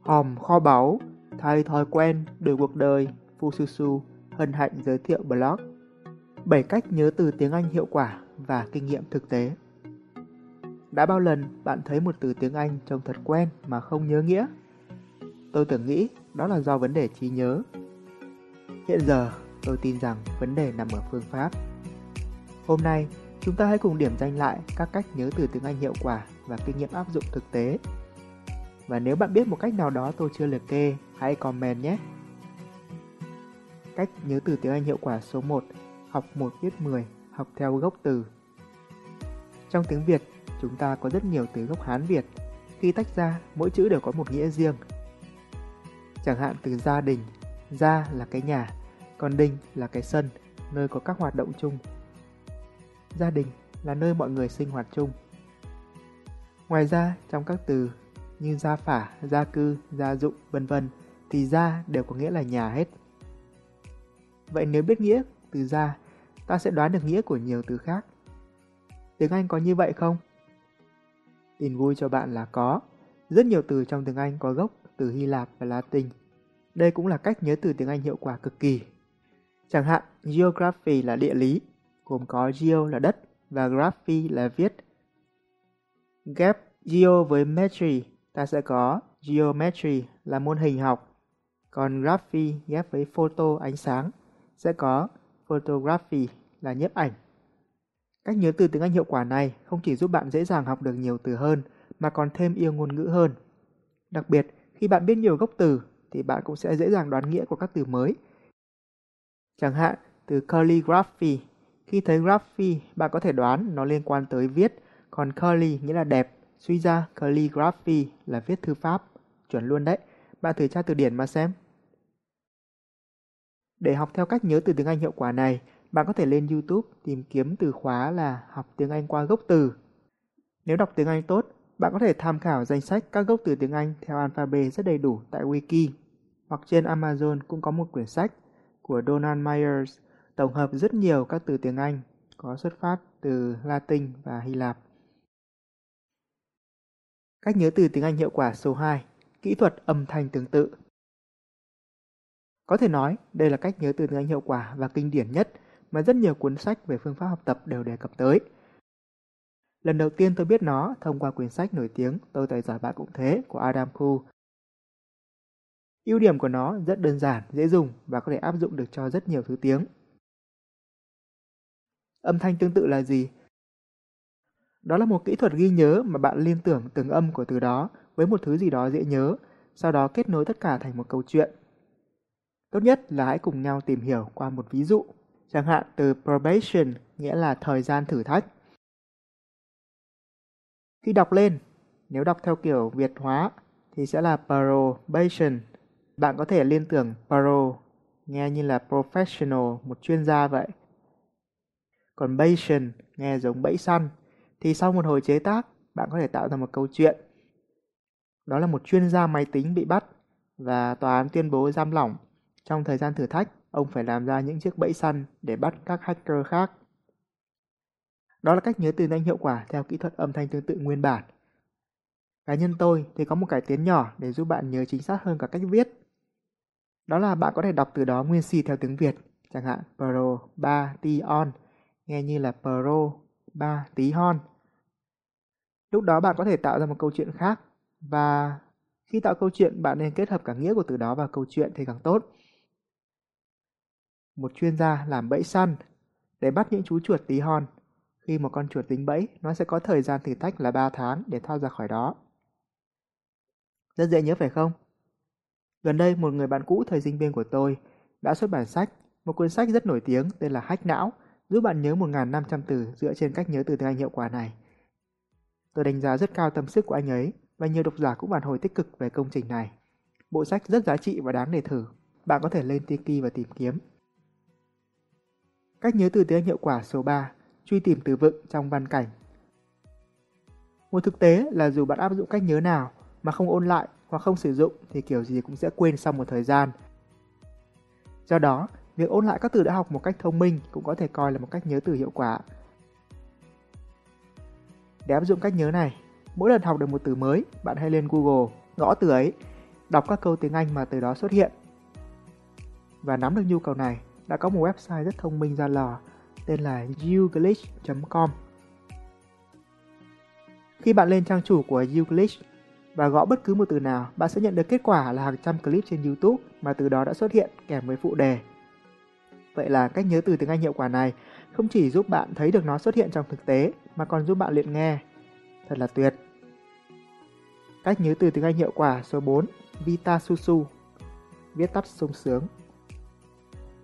Hòm kho báu, thay thói quen, đổi cuộc đời, Fususu hân hạnh giới thiệu blog 7 cách nhớ từ tiếng Anh hiệu quả và kinh nghiệm thực tế. Đã bao lần bạn thấy một từ tiếng Anh trông thật quen mà không nhớ nghĩa? Tôi tưởng nghĩ đó là do vấn đề trí nhớ. Hiện giờ, tôi tin rằng vấn đề nằm ở phương pháp. Hôm nay, chúng ta hãy cùng điểm danh lại các cách nhớ từ tiếng Anh hiệu quả và kinh nghiệm áp dụng thực tế. Và nếu bạn biết một cách nào đó tôi chưa liệt kê, hãy comment nhé. Cách nhớ từ tiếng Anh hiệu quả số 1 Học 1 viết 10 Học theo gốc từ Trong tiếng Việt, chúng ta có rất nhiều từ gốc Hán Việt. Khi tách ra, mỗi chữ đều có một nghĩa riêng. Chẳng hạn từ gia đình, gia là cái nhà, còn đình là cái sân, nơi có các hoạt động chung. Gia đình là nơi mọi người sinh hoạt chung. Ngoài ra, trong các từ như gia phả, gia cư, gia dụng, vân vân thì gia đều có nghĩa là nhà hết. Vậy nếu biết nghĩa từ gia, ta sẽ đoán được nghĩa của nhiều từ khác. Tiếng Anh có như vậy không? Tin vui cho bạn là có. Rất nhiều từ trong tiếng Anh có gốc từ Hy Lạp và Latin. Đây cũng là cách nhớ từ tiếng Anh hiệu quả cực kỳ. Chẳng hạn, geography là địa lý, gồm có geo là đất và graphy là viết. Ghép geo với metry, ta sẽ có geometry là môn hình học. Còn graphy ghép với photo ánh sáng sẽ có photography là nhiếp ảnh. Cách nhớ từ tiếng Anh hiệu quả này không chỉ giúp bạn dễ dàng học được nhiều từ hơn mà còn thêm yêu ngôn ngữ hơn. Đặc biệt, khi bạn biết nhiều gốc từ thì bạn cũng sẽ dễ dàng đoán nghĩa của các từ mới. Chẳng hạn, từ calligraphy. Khi thấy graphy, bạn có thể đoán nó liên quan tới viết, còn calli nghĩa là đẹp. Suy ra, calligraphy là viết thư pháp. Chuẩn luôn đấy. Bạn thử tra từ điển mà xem. Để học theo cách nhớ từ tiếng Anh hiệu quả này, bạn có thể lên YouTube tìm kiếm từ khóa là học tiếng Anh qua gốc từ. Nếu đọc tiếng Anh tốt, bạn có thể tham khảo danh sách các gốc từ tiếng Anh theo alphabet rất đầy đủ tại Wiki. Hoặc trên Amazon cũng có một quyển sách của Donald Myers tổng hợp rất nhiều các từ tiếng Anh có xuất phát từ Latin và Hy Lạp. Cách nhớ từ tiếng Anh hiệu quả số 2 Kỹ thuật âm thanh tương tự Có thể nói đây là cách nhớ từ tiếng Anh hiệu quả và kinh điển nhất mà rất nhiều cuốn sách về phương pháp học tập đều đề cập tới. Lần đầu tiên tôi biết nó thông qua quyển sách nổi tiếng Tôi tài giỏi bạn cũng thế của Adam Khu. Ưu điểm của nó rất đơn giản, dễ dùng và có thể áp dụng được cho rất nhiều thứ tiếng. Âm thanh tương tự là gì? Đó là một kỹ thuật ghi nhớ mà bạn liên tưởng từng âm của từ đó với một thứ gì đó dễ nhớ, sau đó kết nối tất cả thành một câu chuyện. Tốt nhất là hãy cùng nhau tìm hiểu qua một ví dụ. Chẳng hạn từ probation nghĩa là thời gian thử thách. Khi đọc lên, nếu đọc theo kiểu Việt hóa thì sẽ là probation. Bạn có thể liên tưởng pro nghe như là professional, một chuyên gia vậy. Còn bation nghe giống bẫy săn thì sau một hồi chế tác, bạn có thể tạo ra một câu chuyện. Đó là một chuyên gia máy tính bị bắt và tòa án tuyên bố giam lỏng. Trong thời gian thử thách, ông phải làm ra những chiếc bẫy săn để bắt các hacker khác. Đó là cách nhớ từ nhanh hiệu quả theo kỹ thuật âm thanh tương tự nguyên bản. Cá nhân tôi thì có một cải tiến nhỏ để giúp bạn nhớ chính xác hơn cả cách viết. Đó là bạn có thể đọc từ đó nguyên si theo tiếng Việt, chẳng hạn pro, ba, ti, on, nghe như là pro, ba, tí hon. Lúc đó bạn có thể tạo ra một câu chuyện khác và khi tạo câu chuyện bạn nên kết hợp cả nghĩa của từ đó vào câu chuyện thì càng tốt. Một chuyên gia làm bẫy săn để bắt những chú chuột tí hon khi một con chuột dính bẫy, nó sẽ có thời gian thử thách là 3 tháng để thoát ra khỏi đó. Rất dễ nhớ phải không? Gần đây, một người bạn cũ thời sinh viên của tôi đã xuất bản sách, một cuốn sách rất nổi tiếng tên là Hách Não, giúp bạn nhớ 1.500 từ dựa trên cách nhớ từ tiếng Anh hiệu quả này. Tôi đánh giá rất cao tâm sức của anh ấy và nhiều độc giả cũng phản hồi tích cực về công trình này. Bộ sách rất giá trị và đáng để thử. Bạn có thể lên Tiki và tìm kiếm. Cách nhớ từ tiếng Anh hiệu quả số 3 truy tìm từ vựng trong văn cảnh. Một thực tế là dù bạn áp dụng cách nhớ nào mà không ôn lại hoặc không sử dụng thì kiểu gì cũng sẽ quên sau một thời gian. Do đó, việc ôn lại các từ đã học một cách thông minh cũng có thể coi là một cách nhớ từ hiệu quả. Để áp dụng cách nhớ này, mỗi lần học được một từ mới, bạn hãy lên Google, gõ từ ấy. đọc các câu tiếng Anh mà từ đó xuất hiện. Và nắm được nhu cầu này, đã có một website rất thông minh ra lò tên là youglitch.com. Khi bạn lên trang chủ của Youglitch và gõ bất cứ một từ nào, bạn sẽ nhận được kết quả là hàng trăm clip trên YouTube mà từ đó đã xuất hiện kèm với phụ đề. Vậy là cách nhớ từ tiếng Anh hiệu quả này không chỉ giúp bạn thấy được nó xuất hiện trong thực tế mà còn giúp bạn luyện nghe. Thật là tuyệt. Cách nhớ từ tiếng Anh hiệu quả số 4, Vita Susu, viết tắt sung sướng.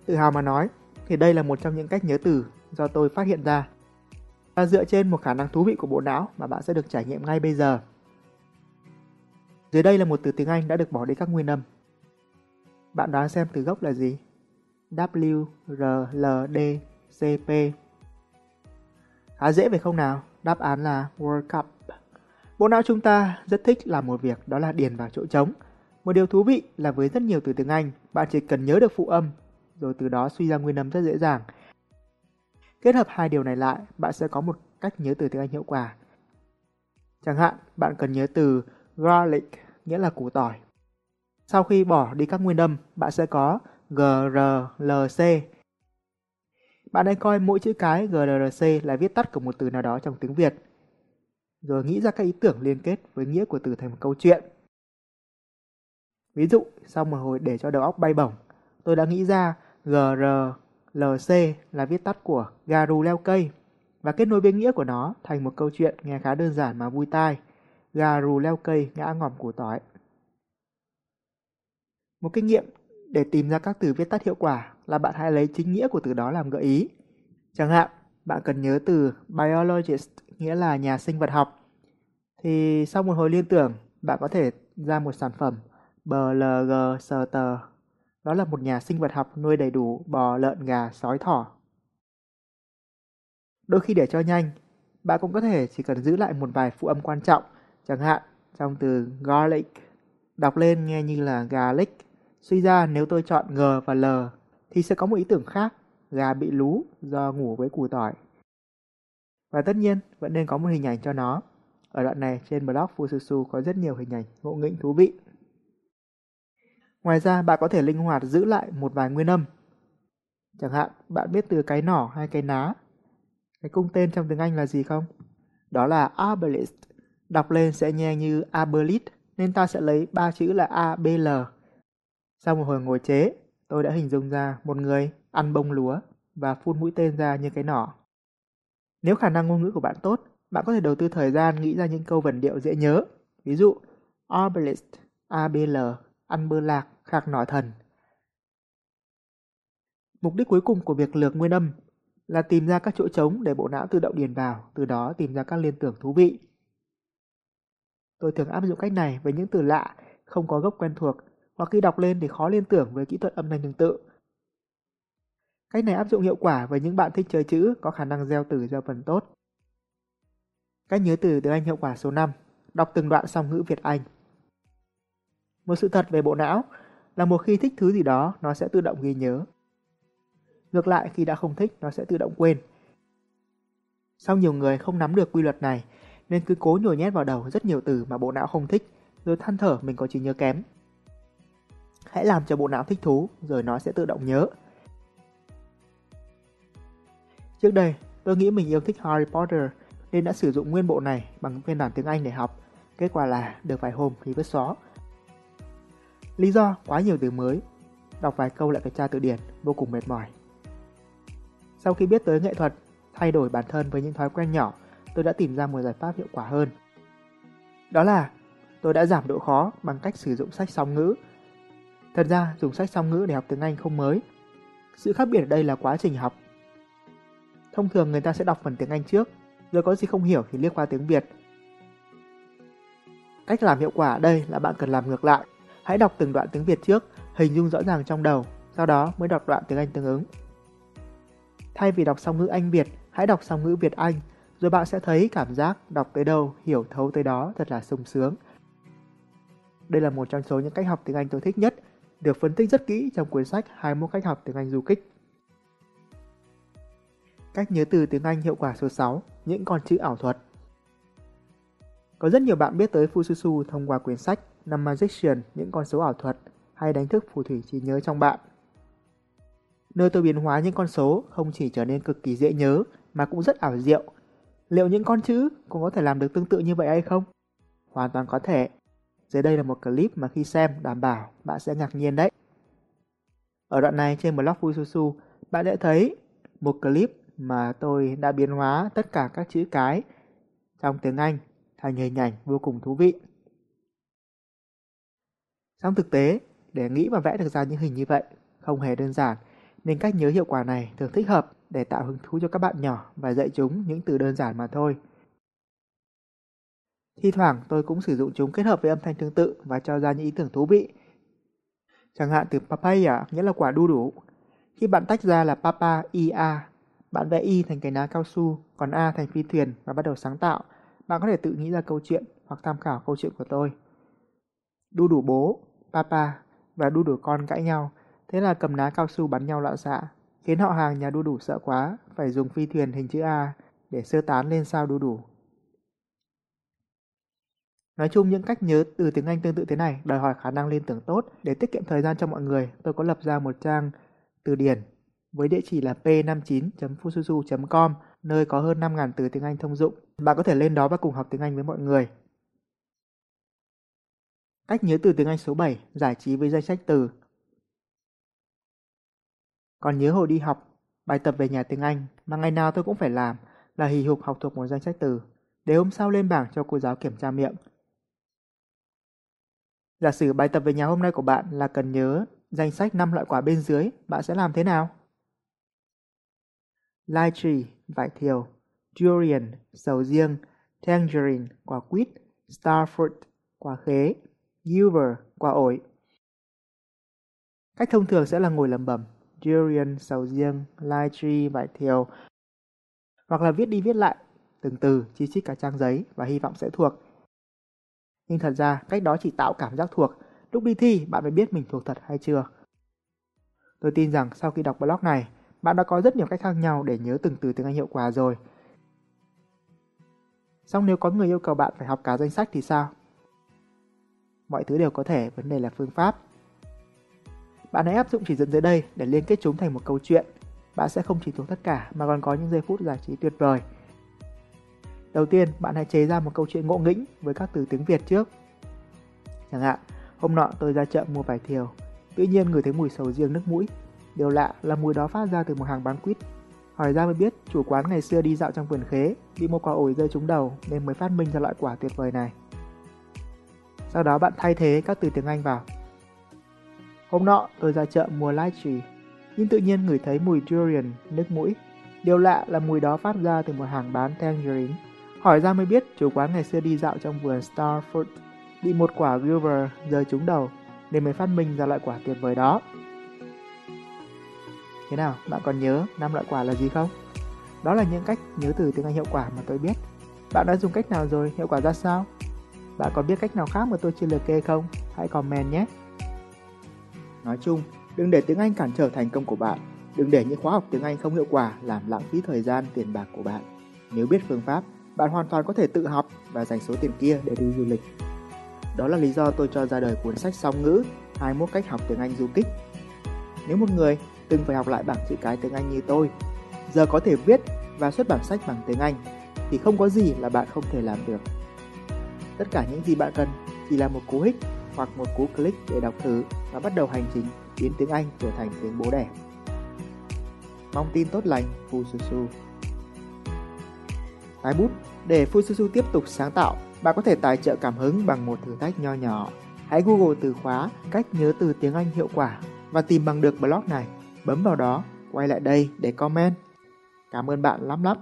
Tự hào mà nói, thì đây là một trong những cách nhớ từ do tôi phát hiện ra. Và dựa trên một khả năng thú vị của bộ não mà bạn sẽ được trải nghiệm ngay bây giờ. Dưới đây là một từ tiếng Anh đã được bỏ đi các nguyên âm. Bạn đoán xem từ gốc là gì? W, R, L, D, CP Khá dễ phải không nào? Đáp án là World Cup. Bộ não chúng ta rất thích làm một việc đó là điền vào chỗ trống. Một điều thú vị là với rất nhiều từ tiếng Anh, bạn chỉ cần nhớ được phụ âm, rồi từ đó suy ra nguyên âm rất dễ dàng. Kết hợp hai điều này lại, bạn sẽ có một cách nhớ từ tiếng Anh hiệu quả. Chẳng hạn, bạn cần nhớ từ garlic, nghĩa là củ tỏi. Sau khi bỏ đi các nguyên âm, bạn sẽ có G, R, L, C. Bạn hãy coi mỗi chữ cái G, R, C là viết tắt của một từ nào đó trong tiếng Việt. Rồi nghĩ ra các ý tưởng liên kết với nghĩa của từ thành một câu chuyện. Ví dụ, sau một hồi để cho đầu óc bay bổng, tôi đã nghĩ ra G, R, L, C là viết tắt của gà rù leo cây và kết nối với nghĩa của nó thành một câu chuyện nghe khá đơn giản mà vui tai. Gà rù leo cây ngã ngòm củ tỏi. Một kinh nghiệm để tìm ra các từ viết tắt hiệu quả là bạn hãy lấy chính nghĩa của từ đó làm gợi ý. Chẳng hạn, bạn cần nhớ từ biologist nghĩa là nhà sinh vật học. Thì sau một hồi liên tưởng, bạn có thể ra một sản phẩm BLG tờ Đó là một nhà sinh vật học nuôi đầy đủ bò, lợn, gà, sói, thỏ. Đôi khi để cho nhanh, bạn cũng có thể chỉ cần giữ lại một vài phụ âm quan trọng, chẳng hạn trong từ garlic, đọc lên nghe như là garlic Suy ra nếu tôi chọn G và L thì sẽ có một ý tưởng khác, gà bị lú do ngủ với củ tỏi. Và tất nhiên vẫn nên có một hình ảnh cho nó. Ở đoạn này trên blog Fususu có rất nhiều hình ảnh ngộ nghĩnh thú vị. Ngoài ra bạn có thể linh hoạt giữ lại một vài nguyên âm. Chẳng hạn bạn biết từ cái nỏ hay cái ná. Cái cung tên trong tiếng Anh là gì không? Đó là arbalist. Đọc lên sẽ nghe như arbalist, nên ta sẽ lấy ba chữ là a b l sau một hồi ngồi chế, tôi đã hình dung ra một người ăn bông lúa và phun mũi tên ra như cái nỏ. Nếu khả năng ngôn ngữ của bạn tốt, bạn có thể đầu tư thời gian nghĩ ra những câu vần điệu dễ nhớ. Ví dụ, Arbalist, ABL, ăn bơ lạc, khạc nỏ thần. Mục đích cuối cùng của việc lược nguyên âm là tìm ra các chỗ trống để bộ não tự động điền vào, từ đó tìm ra các liên tưởng thú vị. Tôi thường áp dụng cách này với những từ lạ, không có gốc quen thuộc hoặc khi đọc lên thì khó liên tưởng với kỹ thuật âm thanh tương tự. Cách này áp dụng hiệu quả với những bạn thích chơi chữ có khả năng gieo từ gieo phần tốt. Cách nhớ từ tiếng Anh hiệu quả số 5, đọc từng đoạn song ngữ Việt Anh. Một sự thật về bộ não là một khi thích thứ gì đó nó sẽ tự động ghi nhớ. Ngược lại khi đã không thích nó sẽ tự động quên. Sau nhiều người không nắm được quy luật này nên cứ cố nhồi nhét vào đầu rất nhiều từ mà bộ não không thích rồi than thở mình có trí nhớ kém. Hãy làm cho bộ não thích thú, rồi nó sẽ tự động nhớ. Trước đây, tôi nghĩ mình yêu thích Harry Potter nên đã sử dụng nguyên bộ này bằng phiên bản tiếng Anh để học. Kết quả là được vài hôm thì vứt xó Lý do quá nhiều từ mới, đọc vài câu lại phải tra từ điển, vô cùng mệt mỏi. Sau khi biết tới nghệ thuật, thay đổi bản thân với những thói quen nhỏ, tôi đã tìm ra một giải pháp hiệu quả hơn. Đó là tôi đã giảm độ khó bằng cách sử dụng sách song ngữ Thật ra, dùng sách song ngữ để học tiếng Anh không mới. Sự khác biệt ở đây là quá trình học. Thông thường người ta sẽ đọc phần tiếng Anh trước, rồi có gì không hiểu thì liếc qua tiếng Việt. Cách làm hiệu quả ở đây là bạn cần làm ngược lại. Hãy đọc từng đoạn tiếng Việt trước, hình dung rõ ràng trong đầu, sau đó mới đọc đoạn tiếng Anh tương ứng. Thay vì đọc song ngữ Anh Việt, hãy đọc song ngữ Việt Anh, rồi bạn sẽ thấy cảm giác đọc tới đâu, hiểu thấu tới đó thật là sung sướng. Đây là một trong số những cách học tiếng Anh tôi thích nhất được phân tích rất kỹ trong cuốn sách 21 cách học tiếng Anh du kích. Cách nhớ từ tiếng Anh hiệu quả số 6, những con chữ ảo thuật. Có rất nhiều bạn biết tới Fususu thông qua quyển sách Numberizaction, những con số ảo thuật, hay đánh thức phù thủy trí nhớ trong bạn. Nơi tôi biến hóa những con số không chỉ trở nên cực kỳ dễ nhớ mà cũng rất ảo diệu. Liệu những con chữ cũng có thể làm được tương tự như vậy hay không? Hoàn toàn có thể. Dưới đây là một clip mà khi xem đảm bảo bạn sẽ ngạc nhiên đấy. Ở đoạn này trên blog Fususu, bạn sẽ thấy một clip mà tôi đã biến hóa tất cả các chữ cái trong tiếng Anh thành hình ảnh vô cùng thú vị. Trong thực tế, để nghĩ và vẽ được ra những hình như vậy không hề đơn giản, nên cách nhớ hiệu quả này thường thích hợp để tạo hứng thú cho các bạn nhỏ và dạy chúng những từ đơn giản mà thôi. Thi thoảng tôi cũng sử dụng chúng kết hợp với âm thanh tương tự và cho ra những ý tưởng thú vị. Chẳng hạn từ papaya à, nghĩa là quả đu đủ. Khi bạn tách ra là papa, ia, bạn vẽ y thành cái ná cao su, còn a thành phi thuyền và bắt đầu sáng tạo. Bạn có thể tự nghĩ ra câu chuyện hoặc tham khảo câu chuyện của tôi. Đu đủ bố, papa và đu đủ con cãi nhau, thế là cầm ná cao su bắn nhau loạn xạ, khiến họ hàng nhà đu đủ sợ quá, phải dùng phi thuyền hình chữ A để sơ tán lên sao đu đủ. Nói chung những cách nhớ từ tiếng Anh tương tự thế này đòi hỏi khả năng liên tưởng tốt để tiết kiệm thời gian cho mọi người. Tôi có lập ra một trang từ điển với địa chỉ là p59.fususu.com nơi có hơn 5.000 từ tiếng Anh thông dụng. Bạn có thể lên đó và cùng học tiếng Anh với mọi người. Cách nhớ từ tiếng Anh số 7, giải trí với danh sách từ. Còn nhớ hồi đi học, bài tập về nhà tiếng Anh mà ngày nào tôi cũng phải làm là hì hục học thuộc một danh sách từ, để hôm sau lên bảng cho cô giáo kiểm tra miệng. Giả sử bài tập về nhà hôm nay của bạn là cần nhớ danh sách 5 loại quả bên dưới, bạn sẽ làm thế nào? Lychee, vải thiều, durian, sầu riêng, tangerine, quả quýt, starfruit, quả khế, guava, quả ổi. Cách thông thường sẽ là ngồi lẩm bẩm durian, sầu riêng, lychee, vải thiều hoặc là viết đi viết lại từng từ chi chít cả trang giấy và hy vọng sẽ thuộc. Nhưng thật ra cách đó chỉ tạo cảm giác thuộc, lúc đi thi bạn mới biết mình thuộc thật hay chưa. Tôi tin rằng sau khi đọc blog này, bạn đã có rất nhiều cách khác nhau để nhớ từng từ tiếng Anh hiệu quả rồi. Xong nếu có người yêu cầu bạn phải học cả danh sách thì sao? Mọi thứ đều có thể, vấn đề là phương pháp. Bạn hãy áp dụng chỉ dẫn dưới đây để liên kết chúng thành một câu chuyện. Bạn sẽ không chỉ thuộc tất cả mà còn có những giây phút giải trí tuyệt vời. Đầu tiên, bạn hãy chế ra một câu chuyện ngộ nghĩnh với các từ tiếng Việt trước. Chẳng hạn, hôm nọ tôi ra chợ mua vải thiều, tự nhiên ngửi thấy mùi sầu riêng nước mũi. Điều lạ là mùi đó phát ra từ một hàng bán quýt. Hỏi ra mới biết chủ quán ngày xưa đi dạo trong vườn khế, bị một quả ổi rơi trúng đầu nên mới phát minh ra loại quả tuyệt vời này. Sau đó bạn thay thế các từ tiếng Anh vào. Hôm nọ tôi ra chợ mua lychee, nhưng tự nhiên ngửi thấy mùi durian, nước mũi. Điều lạ là mùi đó phát ra từ một hàng bán tangerine. Hỏi ra mới biết chủ quán ngày xưa đi dạo trong vườn starford bị một quả guava rơi trúng đầu, nên mới phát minh ra loại quả tuyệt vời đó. Thế nào, bạn còn nhớ năm loại quả là gì không? Đó là những cách nhớ từ tiếng Anh hiệu quả mà tôi biết. Bạn đã dùng cách nào rồi, hiệu quả ra sao? Bạn có biết cách nào khác mà tôi chưa liệt kê không? Hãy comment nhé! Nói chung, đừng để tiếng Anh cản trở thành công của bạn. Đừng để những khóa học tiếng Anh không hiệu quả làm lãng phí thời gian, tiền bạc của bạn. Nếu biết phương pháp, bạn hoàn toàn có thể tự học và dành số tiền kia để đi du lịch. Đó là lý do tôi cho ra đời cuốn sách song ngữ 21 cách học tiếng Anh du kích. Nếu một người từng phải học lại bảng chữ cái tiếng Anh như tôi, giờ có thể viết và xuất bản sách bằng tiếng Anh, thì không có gì là bạn không thể làm được. Tất cả những gì bạn cần chỉ là một cú hích hoặc một cú click để đọc thử và bắt đầu hành trình biến tiếng Anh trở thành tiếng bố đẻ. Mong tin tốt lành, Fususu. Tái bút Để Fususu tiếp tục sáng tạo, bạn có thể tài trợ cảm hứng bằng một thử thách nho nhỏ. Hãy Google từ khóa cách nhớ từ tiếng Anh hiệu quả và tìm bằng được blog này. Bấm vào đó, quay lại đây để comment. Cảm ơn bạn lắm lắm.